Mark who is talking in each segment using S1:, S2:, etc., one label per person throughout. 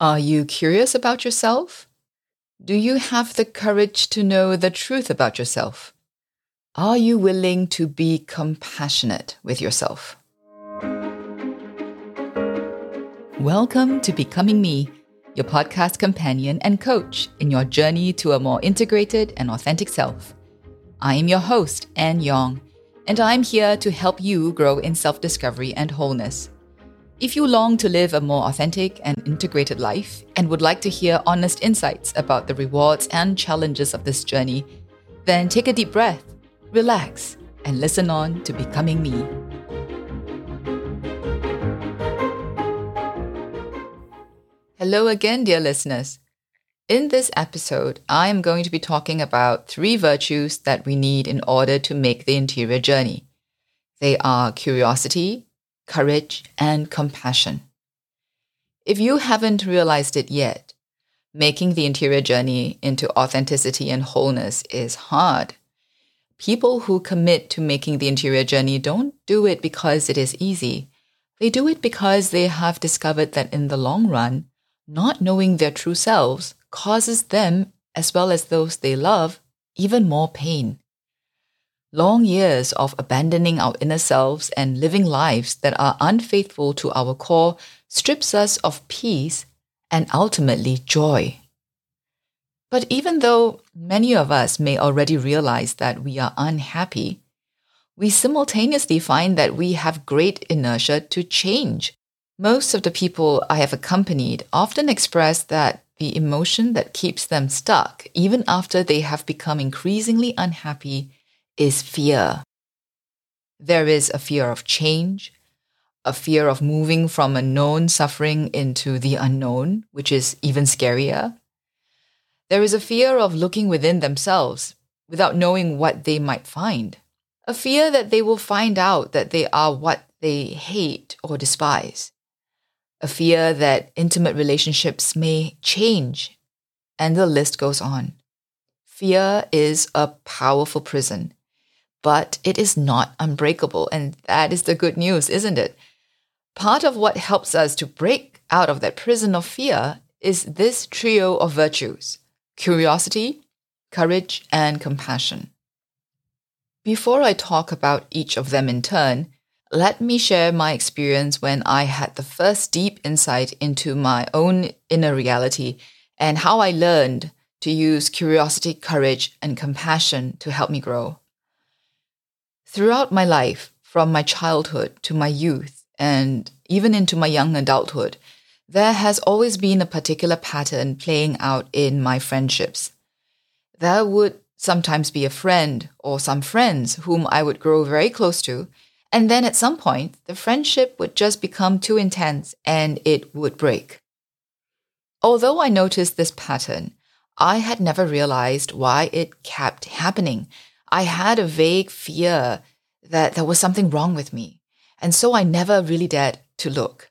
S1: Are you curious about yourself? Do you have the courage to know the truth about yourself? Are you willing to be compassionate with yourself? Welcome to Becoming Me, your podcast companion and coach in your journey to a more integrated and authentic self. I am your host, Anne Yong, and I'm here to help you grow in self discovery and wholeness. If you long to live a more authentic and integrated life and would like to hear honest insights about the rewards and challenges of this journey, then take a deep breath, relax, and listen on to Becoming Me. Hello again, dear listeners. In this episode, I am going to be talking about three virtues that we need in order to make the interior journey. They are curiosity, courage, and compassion. If you haven't realized it yet, making the interior journey into authenticity and wholeness is hard. People who commit to making the interior journey don't do it because it is easy. They do it because they have discovered that in the long run, not knowing their true selves causes them, as well as those they love, even more pain. Long years of abandoning our inner selves and living lives that are unfaithful to our core strips us of peace and ultimately joy. But even though many of us may already realize that we are unhappy, we simultaneously find that we have great inertia to change. Most of the people I have accompanied often express that the emotion that keeps them stuck, even after they have become increasingly unhappy, is fear. There is a fear of change, a fear of moving from a known suffering into the unknown, which is even scarier. There is a fear of looking within themselves without knowing what they might find, a fear that they will find out that they are what they hate or despise, a fear that intimate relationships may change, and the list goes on. Fear is a powerful prison but it is not unbreakable. And that is the good news, isn't it? Part of what helps us to break out of that prison of fear is this trio of virtues curiosity, courage, and compassion. Before I talk about each of them in turn, let me share my experience when I had the first deep insight into my own inner reality and how I learned to use curiosity, courage, and compassion to help me grow. Throughout my life, from my childhood to my youth and even into my young adulthood, there has always been a particular pattern playing out in my friendships. There would sometimes be a friend or some friends whom I would grow very close to, and then at some point, the friendship would just become too intense and it would break. Although I noticed this pattern, I had never realized why it kept happening I had a vague fear that there was something wrong with me. And so I never really dared to look.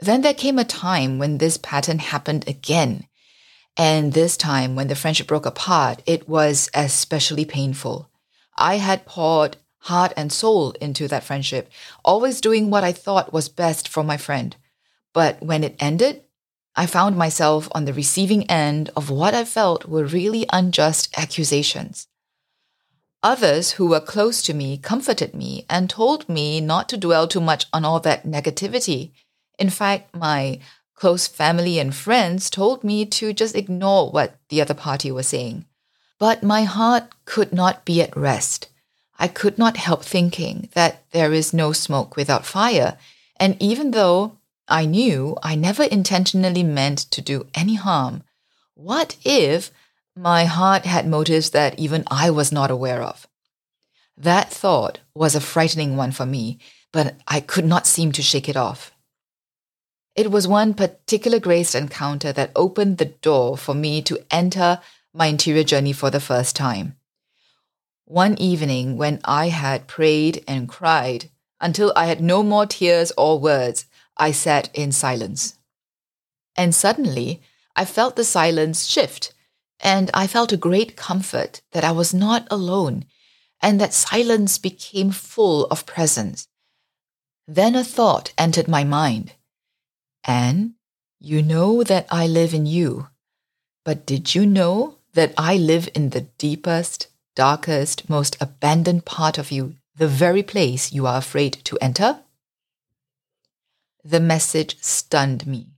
S1: Then there came a time when this pattern happened again. And this time, when the friendship broke apart, it was especially painful. I had poured heart and soul into that friendship, always doing what I thought was best for my friend. But when it ended, I found myself on the receiving end of what I felt were really unjust accusations. Others who were close to me comforted me and told me not to dwell too much on all that negativity. In fact, my close family and friends told me to just ignore what the other party was saying. But my heart could not be at rest. I could not help thinking that there is no smoke without fire. And even though I knew I never intentionally meant to do any harm, what if my heart had motives that even I was not aware of. That thought was a frightening one for me, but I could not seem to shake it off. It was one particular grace encounter that opened the door for me to enter my interior journey for the first time. One evening, when I had prayed and cried until I had no more tears or words, I sat in silence. And suddenly, I felt the silence shift and I felt a great comfort that I was not alone and that silence became full of presence. Then a thought entered my mind. Anne, You know that I live in you. But did you know that I live in the deepest, darkest, most abandoned part of you, the very place you are afraid to enter? The message stunned me.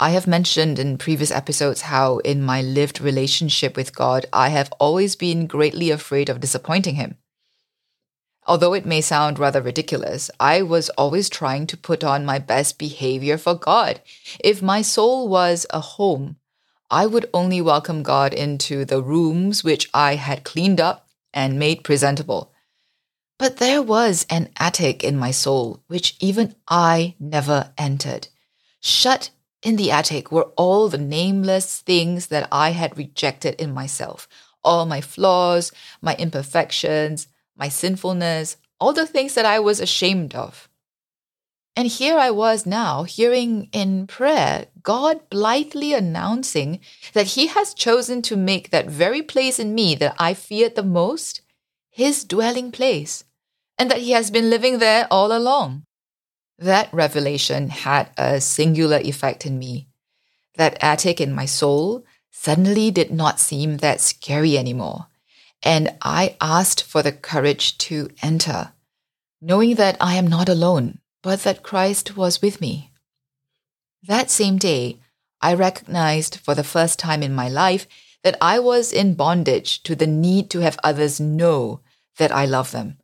S1: I have mentioned in previous episodes how, in my lived relationship with God, I have always been greatly afraid of disappointing Him. Although it may sound rather ridiculous, I was always trying to put on my best behavior for God. If my soul was a home, I would only welcome God into the rooms which I had cleaned up and made presentable. But there was an attic in my soul which even I never entered. Shut in the attic were all the nameless things that I had rejected in myself all my flaws, my imperfections, my sinfulness, all the things that I was ashamed of. And here I was now hearing in prayer God blithely announcing that He has chosen to make that very place in me that I feared the most His dwelling place, and that He has been living there all along. That revelation had a singular effect in me. That attic in my soul suddenly did not seem that scary anymore. And I asked for the courage to enter, knowing that I am not alone, but that Christ was with me. That same day, I recognized for the first time in my life that I was in bondage to the need to have others know that I love them.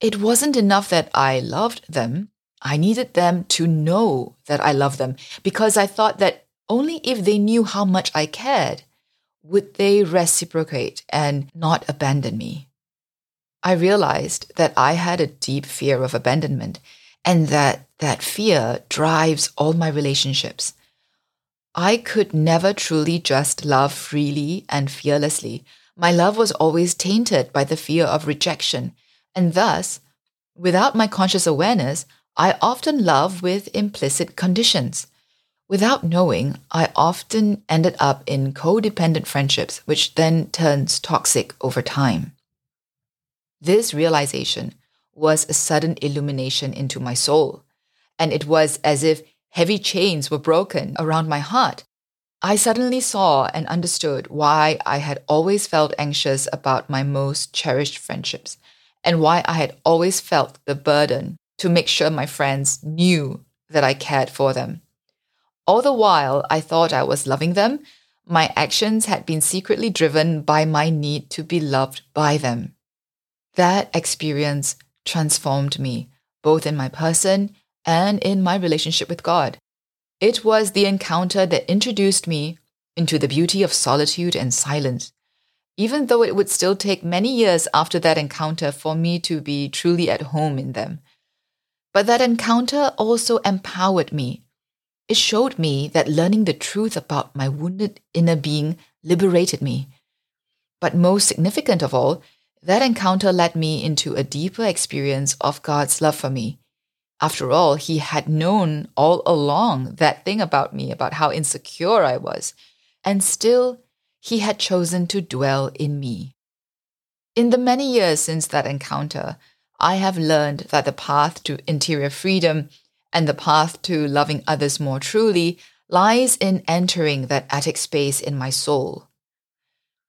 S1: It wasn't enough that I loved them, I needed them to know that I love them because I thought that only if they knew how much I cared would they reciprocate and not abandon me. I realized that I had a deep fear of abandonment and that that fear drives all my relationships. I could never truly just love freely and fearlessly. My love was always tainted by the fear of rejection, and thus, without my conscious awareness, I often love with implicit conditions. Without knowing, I often ended up in codependent friendships, which then turns toxic over time. This realization was a sudden illumination into my soul, and it was as if heavy chains were broken around my heart. I suddenly saw and understood why I had always felt anxious about my most cherished friendships, and why I had always felt the burden to make sure my friends knew that I cared for them. All the while I thought I was loving them, my actions had been secretly driven by my need to be loved by them. That experience transformed me, both in my person and in my relationship with God. It was the encounter that introduced me into the beauty of solitude and silence, even though it would still take many years after that encounter for me to be truly at home in them. But that encounter also empowered me. It showed me that learning the truth about my wounded inner being liberated me. But most significant of all, that encounter led me into a deeper experience of God's love for me. After all, He had known all along that thing about me, about how insecure I was, and still He had chosen to dwell in me. In the many years since that encounter, I have learned that the path to interior freedom and the path to loving others more truly lies in entering that attic space in my soul.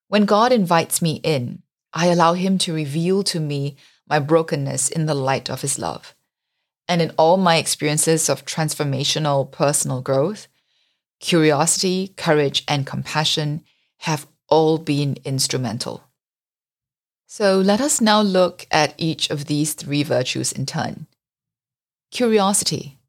S1: When God invites me in, I allow Him to reveal to me my brokenness in the light of His love. And in all my experiences of transformational personal growth, curiosity, courage, and compassion have all been instrumental. So let us now look at each of these three virtues in turn. Curiosity.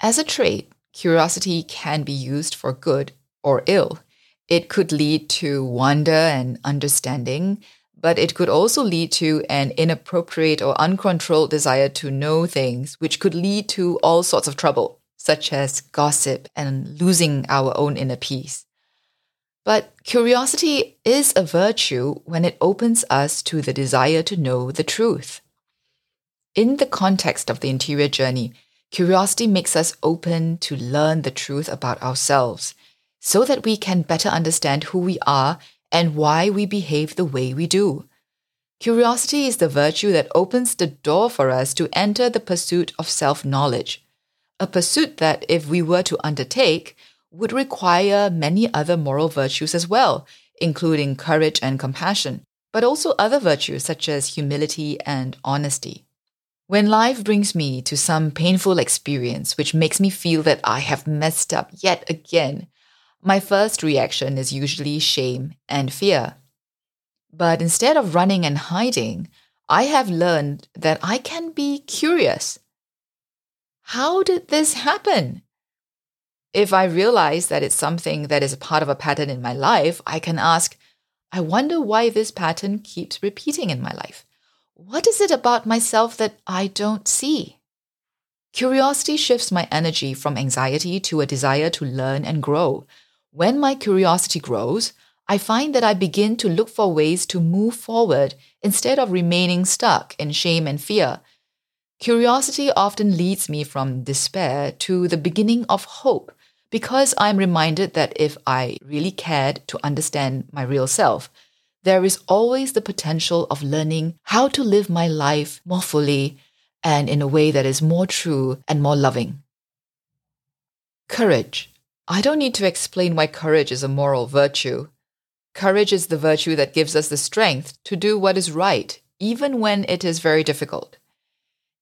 S1: As a trait, curiosity can be used for good or ill. It could lead to wonder and understanding, but it could also lead to an inappropriate or uncontrolled desire to know things, which could lead to all sorts of trouble, such as gossip and losing our own inner peace. But curiosity is a virtue when it opens us to the desire to know the truth. In the context of the interior journey, curiosity makes us open to learn the truth about ourselves so that we can better understand who we are and why we behave the way we do. Curiosity is the virtue that opens the door for us to enter the pursuit of self knowledge, a pursuit that, if we were to undertake, would require many other moral virtues as well, including courage and compassion, but also other virtues such as humility and honesty. When life brings me to some painful experience which makes me feel that I have messed up yet again, my first reaction is usually shame and fear. But instead of running and hiding, I have learned that I can be curious. How did this happen? If I realize that it's something that is a part of a pattern in my life, I can ask, I wonder why this pattern keeps repeating in my life. What is it about myself that I don't see? Curiosity shifts my energy from anxiety to a desire to learn and grow. When my curiosity grows, I find that I begin to look for ways to move forward instead of remaining stuck in shame and fear. Curiosity often leads me from despair to the beginning of hope because I'm reminded that if I really cared to understand my real self, there is always the potential of learning how to live my life more fully and in a way that is more true and more loving. Courage. I don't need to explain why courage is a moral virtue. Courage is the virtue that gives us the strength to do what is right, even when it is very difficult.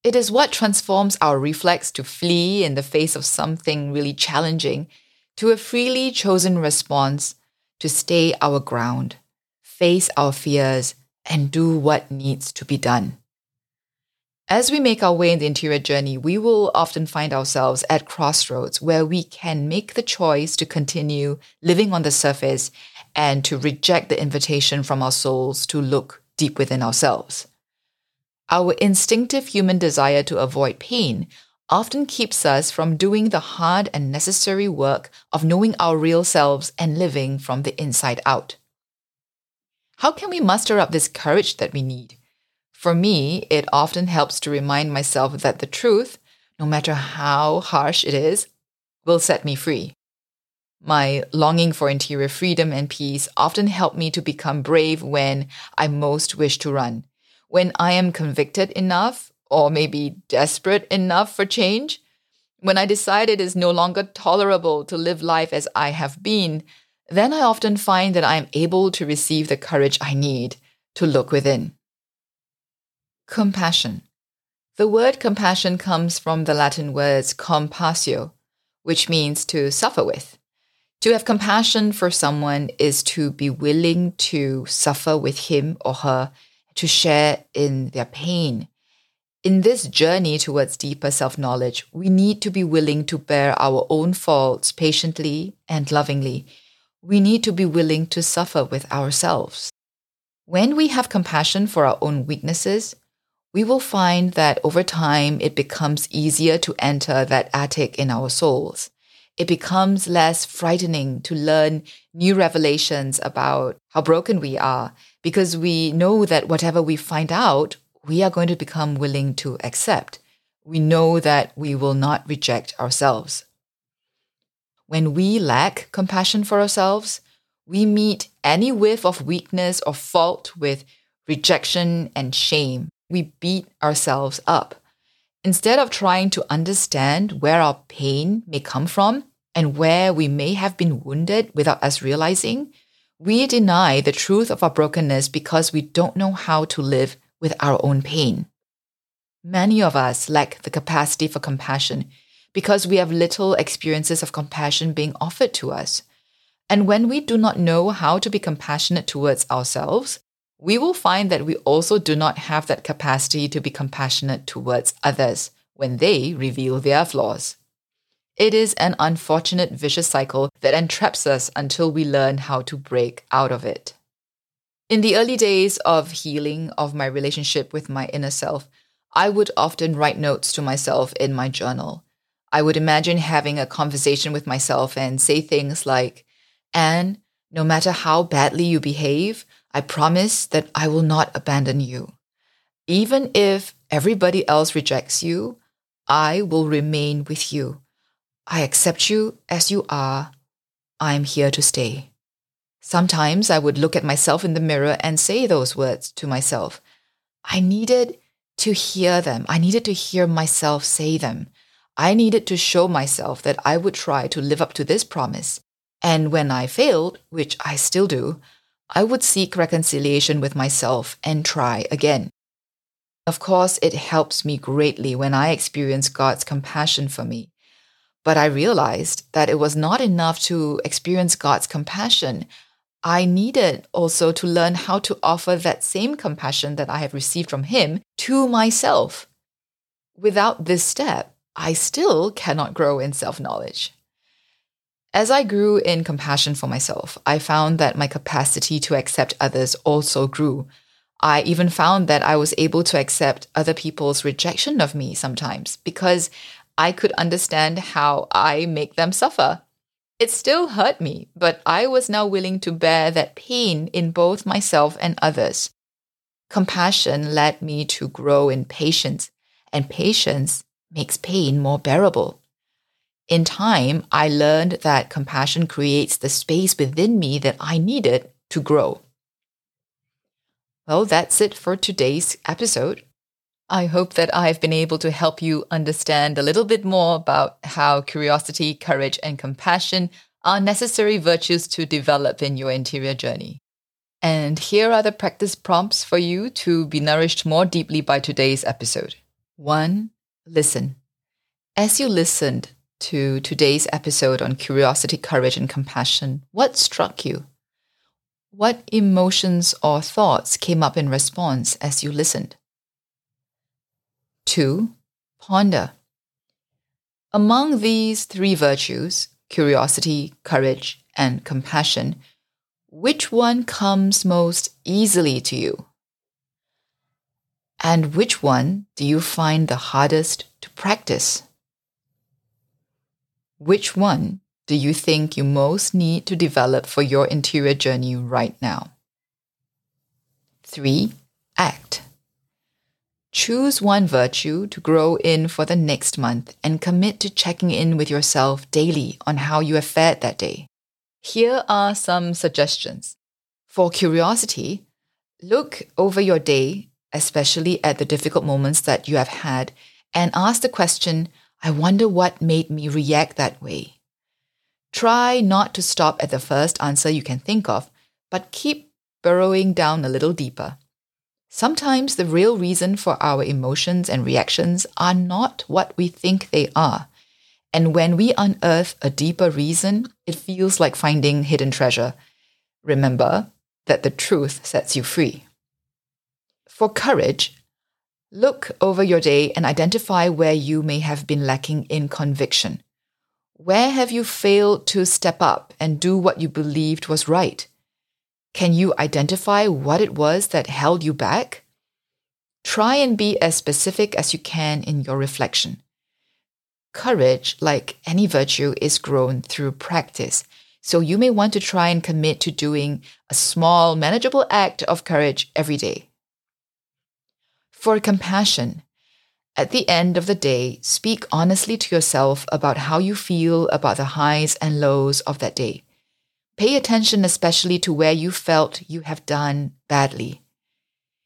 S1: It is what transforms our reflex to flee in the face of something really challenging to a freely chosen response to stay our ground, face our fears, and do what needs to be done. As we make our way in the interior journey, we will often find ourselves at crossroads where we can make the choice to continue living on the surface and to reject the invitation from our souls to look deep within ourselves. Our instinctive human desire to avoid pain often keeps us from doing the hard and necessary work of knowing our real selves and living from the inside out. How can we muster up this courage that we need? For me, it often helps to remind myself that the truth, no matter how harsh it is, will set me free. My longing for interior freedom and peace often help me to become brave when I most wish to run when I am convicted enough or maybe desperate enough for change, when I decide it is no longer tolerable to live life as I have been, then I often find that I am able to receive the courage I need to look within. Compassion. The word compassion comes from the Latin words compassio, which means to suffer with. To have compassion for someone is to be willing to suffer with him or her to share in their pain. In this journey towards deeper self knowledge, we need to be willing to bear our own faults patiently and lovingly. We need to be willing to suffer with ourselves. When we have compassion for our own weaknesses, we will find that over time it becomes easier to enter that attic in our souls. It becomes less frightening to learn new revelations about how broken we are because we know that whatever we find out, we are going to become willing to accept. We know that we will not reject ourselves. When we lack compassion for ourselves, we meet any whiff of weakness or fault with rejection and shame. We beat ourselves up. Instead of trying to understand where our pain may come from and where we may have been wounded without us realizing, we deny the truth of our brokenness because we don't know how to live with our own pain. Many of us lack the capacity for compassion because we have little experiences of compassion being offered to us. And when we do not know how to be compassionate towards ourselves, we will find that we also do not have that capacity to be compassionate towards others when they reveal their flaws. It is an unfortunate vicious cycle that entraps us until we learn how to break out of it. In the early days of healing of my relationship with my inner self, I would often write notes to myself in my journal. I would imagine having a conversation with myself and say things like, Anne, no matter how badly you behave, I promise that I will not abandon you. Even if everybody else rejects you, I will remain with you. I accept you as you are. I am here to stay. Sometimes I would look at myself in the mirror and say those words to myself. I needed to hear them. I needed to hear myself say them. I needed to show myself that I would try to live up to this promise. And when I failed, which I still do, I would seek reconciliation with myself and try again. Of course, it helps me greatly when I experience God's compassion for me. But I realized that it was not enough to experience God's compassion. I needed also to learn how to offer that same compassion that I have received from Him to myself. Without this step, I still cannot grow in self knowledge. As I grew in compassion for myself, I found that my capacity to accept others also grew. I even found that I was able to accept other people's rejection of me sometimes because I could understand how I make them suffer. It still hurt me, but I was now willing to bear that pain in both myself and others. Compassion led me to grow in patience, and patience makes pain more bearable. In time, I learned that compassion creates the space within me that I needed to grow. Well, that's it for today's episode. I hope that I've been able to help you understand a little bit more about how curiosity, courage, and compassion are necessary virtues to develop in your interior journey. And here are the practice prompts for you to be nourished more deeply by today's episode. One, listen. As you listened to today's episode on curiosity, courage, and compassion, what struck you? What emotions or thoughts came up in response as you listened? Two, ponder. Among these three virtues, curiosity, courage, and compassion, which one comes most easily to you? And which one do you find the hardest to practice? Which one do you think you most need to develop for your interior journey right now? 3. Act. Choose one virtue to grow in for the next month and commit to checking in with yourself daily on how you have fared that day. Here are some suggestions. For curiosity, look over your day, especially at the difficult moments that you have had, and ask the question I wonder what made me react that way. Try not to stop at the first answer you can think of, but keep burrowing down a little deeper. Sometimes the real reason for our emotions and reactions are not what we think they are. And when we unearth a deeper reason, it feels like finding hidden treasure. Remember that the truth sets you free. For courage, look over your day and identify where you may have been lacking in conviction. Where have you failed to step up and do what you believed was right? Can you identify what it was that held you back? Try and be as specific as you can in your reflection. Courage, like any virtue, is grown through practice. So you may want to try and commit to doing a small, manageable act of courage every day. For compassion, at the end of the day, speak honestly to yourself about how you feel about the highs and lows of that day. Pay attention especially to where you felt you have done badly.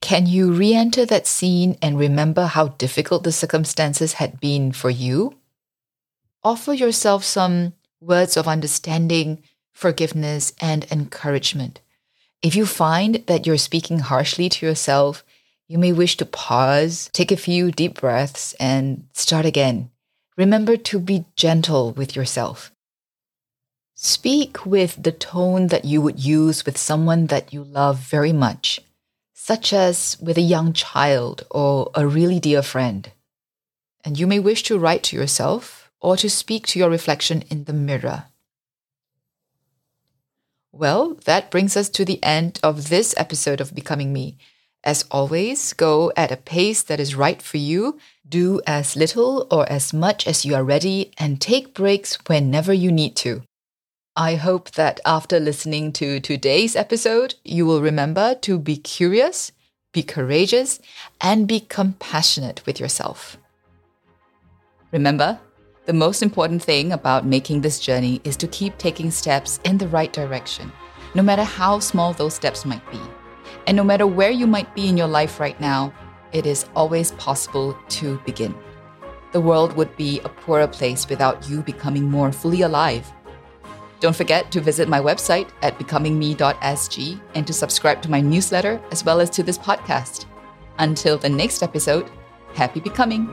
S1: Can you re enter that scene and remember how difficult the circumstances had been for you? Offer yourself some words of understanding, forgiveness, and encouragement. If you find that you're speaking harshly to yourself, you may wish to pause, take a few deep breaths, and start again. Remember to be gentle with yourself. Speak with the tone that you would use with someone that you love very much, such as with a young child or a really dear friend. And you may wish to write to yourself or to speak to your reflection in the mirror. Well, that brings us to the end of this episode of Becoming Me. As always, go at a pace that is right for you. Do as little or as much as you are ready and take breaks whenever you need to. I hope that after listening to today's episode, you will remember to be curious, be courageous, and be compassionate with yourself. Remember, the most important thing about making this journey is to keep taking steps in the right direction, no matter how small those steps might be. And no matter where you might be in your life right now, it is always possible to begin. the world would be a poorer place without you becoming more fully alive. Don't forget to visit my website at becomingme.sg and to subscribe to my newsletter as well as to this podcast. Until the next episode, happy becoming!